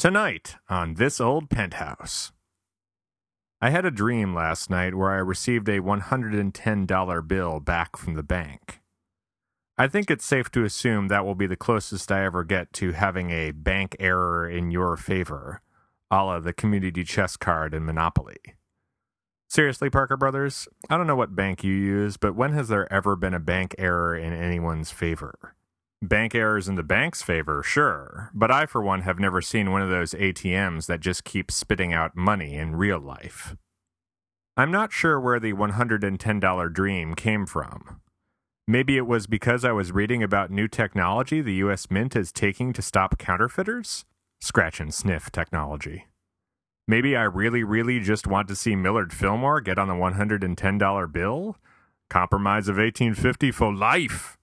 Tonight on This Old Penthouse. I had a dream last night where I received a $110 bill back from the bank. I think it's safe to assume that will be the closest I ever get to having a bank error in your favor, a la the Community Chest card in Monopoly. Seriously, Parker Brothers, I don't know what bank you use, but when has there ever been a bank error in anyone's favor? Bank errors in the bank's favor, sure, but I, for one, have never seen one of those ATMs that just keep spitting out money in real life. I'm not sure where the $110 dream came from. Maybe it was because I was reading about new technology the US Mint is taking to stop counterfeiters? Scratch and sniff technology. Maybe I really, really just want to see Millard Fillmore get on the $110 bill? Compromise of 1850 for life!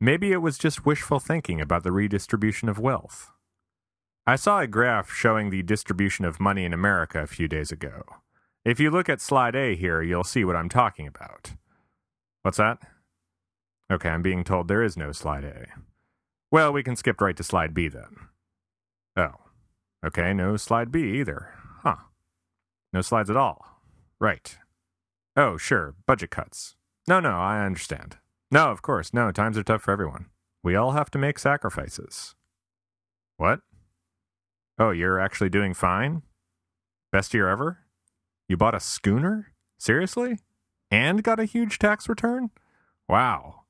Maybe it was just wishful thinking about the redistribution of wealth. I saw a graph showing the distribution of money in America a few days ago. If you look at slide A here, you'll see what I'm talking about. What's that? Okay, I'm being told there is no slide A. Well, we can skip right to slide B then. Oh. Okay, no slide B either. Huh. No slides at all. Right. Oh, sure, budget cuts. No, no, I understand. No, of course. No, times are tough for everyone. We all have to make sacrifices. What? Oh, you're actually doing fine? Best year ever? You bought a schooner? Seriously? And got a huge tax return? Wow.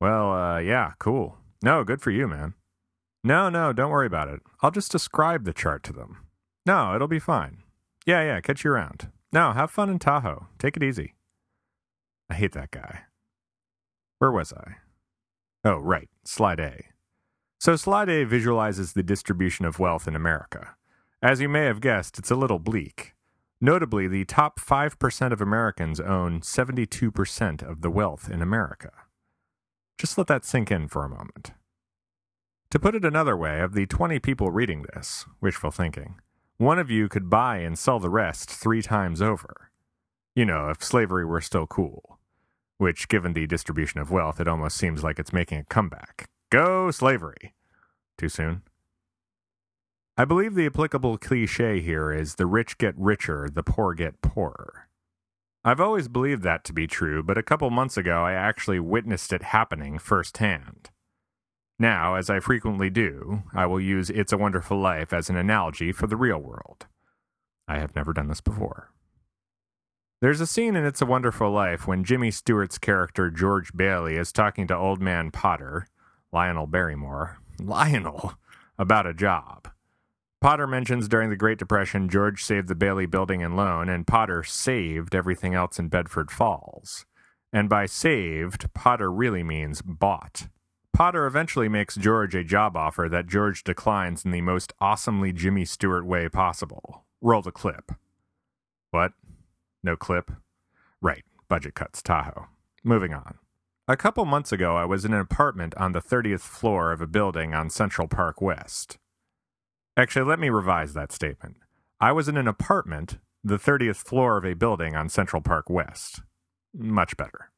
Well, uh, yeah, cool. No, good for you, man. No, no, don't worry about it. I'll just describe the chart to them. No, it'll be fine. Yeah, yeah, catch you around. No, have fun in Tahoe. Take it easy. I hate that guy. Where was I? Oh, right, slide A. So, slide A visualizes the distribution of wealth in America. As you may have guessed, it's a little bleak. Notably, the top 5% of Americans own 72% of the wealth in America. Just let that sink in for a moment. To put it another way, of the 20 people reading this, wishful thinking, one of you could buy and sell the rest three times over. You know, if slavery were still cool which, given the distribution of wealth, it almost seems like it's making a comeback. Go slavery! Too soon? I believe the applicable cliche here is the rich get richer, the poor get poorer. I've always believed that to be true, but a couple months ago I actually witnessed it happening firsthand. Now, as I frequently do, I will use It's a Wonderful Life as an analogy for the real world. I have never done this before. There's a scene in It's a Wonderful Life when Jimmy Stewart's character George Bailey is talking to old man Potter, Lionel Barrymore, Lionel, about a job. Potter mentions during the Great Depression George saved the Bailey building and loan, and Potter saved everything else in Bedford Falls. And by saved, Potter really means bought. Potter eventually makes George a job offer that George declines in the most awesomely Jimmy Stewart way possible. Roll the clip. What? No clip? Right, budget cuts, Tahoe. Moving on. A couple months ago, I was in an apartment on the 30th floor of a building on Central Park West. Actually, let me revise that statement. I was in an apartment, the 30th floor of a building on Central Park West. Much better.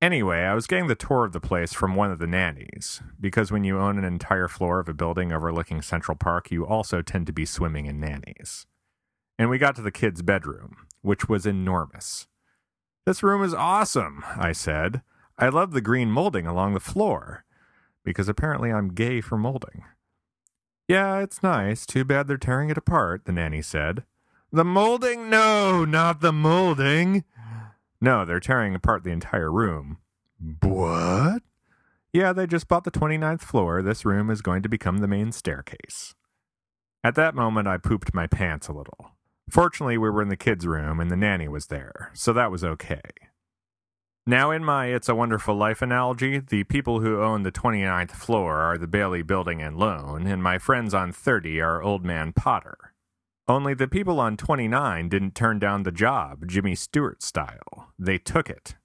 Anyway, I was getting the tour of the place from one of the nannies, because when you own an entire floor of a building overlooking Central Park, you also tend to be swimming in nannies. And we got to the kid's bedroom, which was enormous. This room is awesome, I said. I love the green molding along the floor, because apparently I'm gay for molding. Yeah, it's nice. Too bad they're tearing it apart, the nanny said. The molding? No, not the molding. No, they're tearing apart the entire room. What? Yeah, they just bought the 29th floor. This room is going to become the main staircase. At that moment, I pooped my pants a little. Fortunately, we were in the kids' room and the nanny was there, so that was okay. Now, in my It's a Wonderful Life analogy, the people who own the 29th floor are the Bailey Building and Loan, and my friends on 30 are Old Man Potter. Only the people on 29 didn't turn down the job, Jimmy Stewart style. They took it.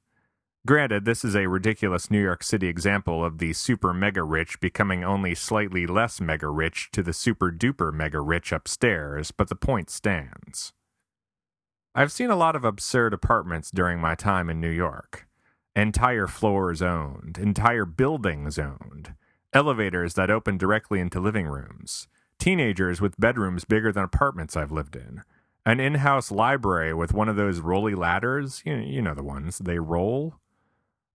Granted, this is a ridiculous New York City example of the super mega rich becoming only slightly less mega rich to the super duper mega rich upstairs, but the point stands. I've seen a lot of absurd apartments during my time in New York. Entire floors owned, entire buildings owned, elevators that open directly into living rooms, teenagers with bedrooms bigger than apartments I've lived in, an in house library with one of those rolly ladders. You, you know the ones, they roll.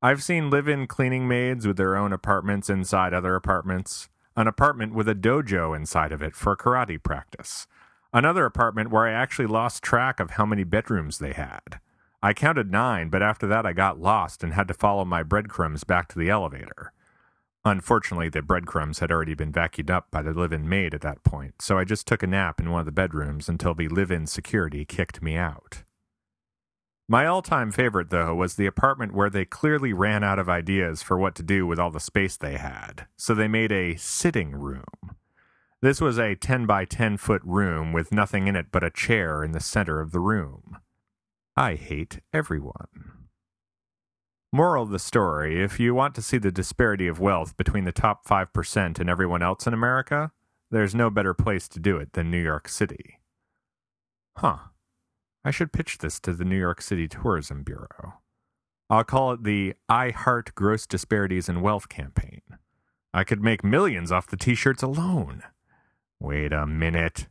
I've seen live in cleaning maids with their own apartments inside other apartments, an apartment with a dojo inside of it for karate practice, another apartment where I actually lost track of how many bedrooms they had. I counted nine, but after that I got lost and had to follow my breadcrumbs back to the elevator. Unfortunately, the breadcrumbs had already been vacuumed up by the live in maid at that point, so I just took a nap in one of the bedrooms until the live in security kicked me out. My all time favorite, though, was the apartment where they clearly ran out of ideas for what to do with all the space they had, so they made a sitting room. This was a 10 by 10 foot room with nothing in it but a chair in the center of the room. I hate everyone. Moral of the story if you want to see the disparity of wealth between the top 5% and everyone else in America, there's no better place to do it than New York City. Huh. I should pitch this to the New York City Tourism Bureau. I'll call it the I Heart Gross Disparities in Wealth campaign. I could make millions off the t shirts alone. Wait a minute.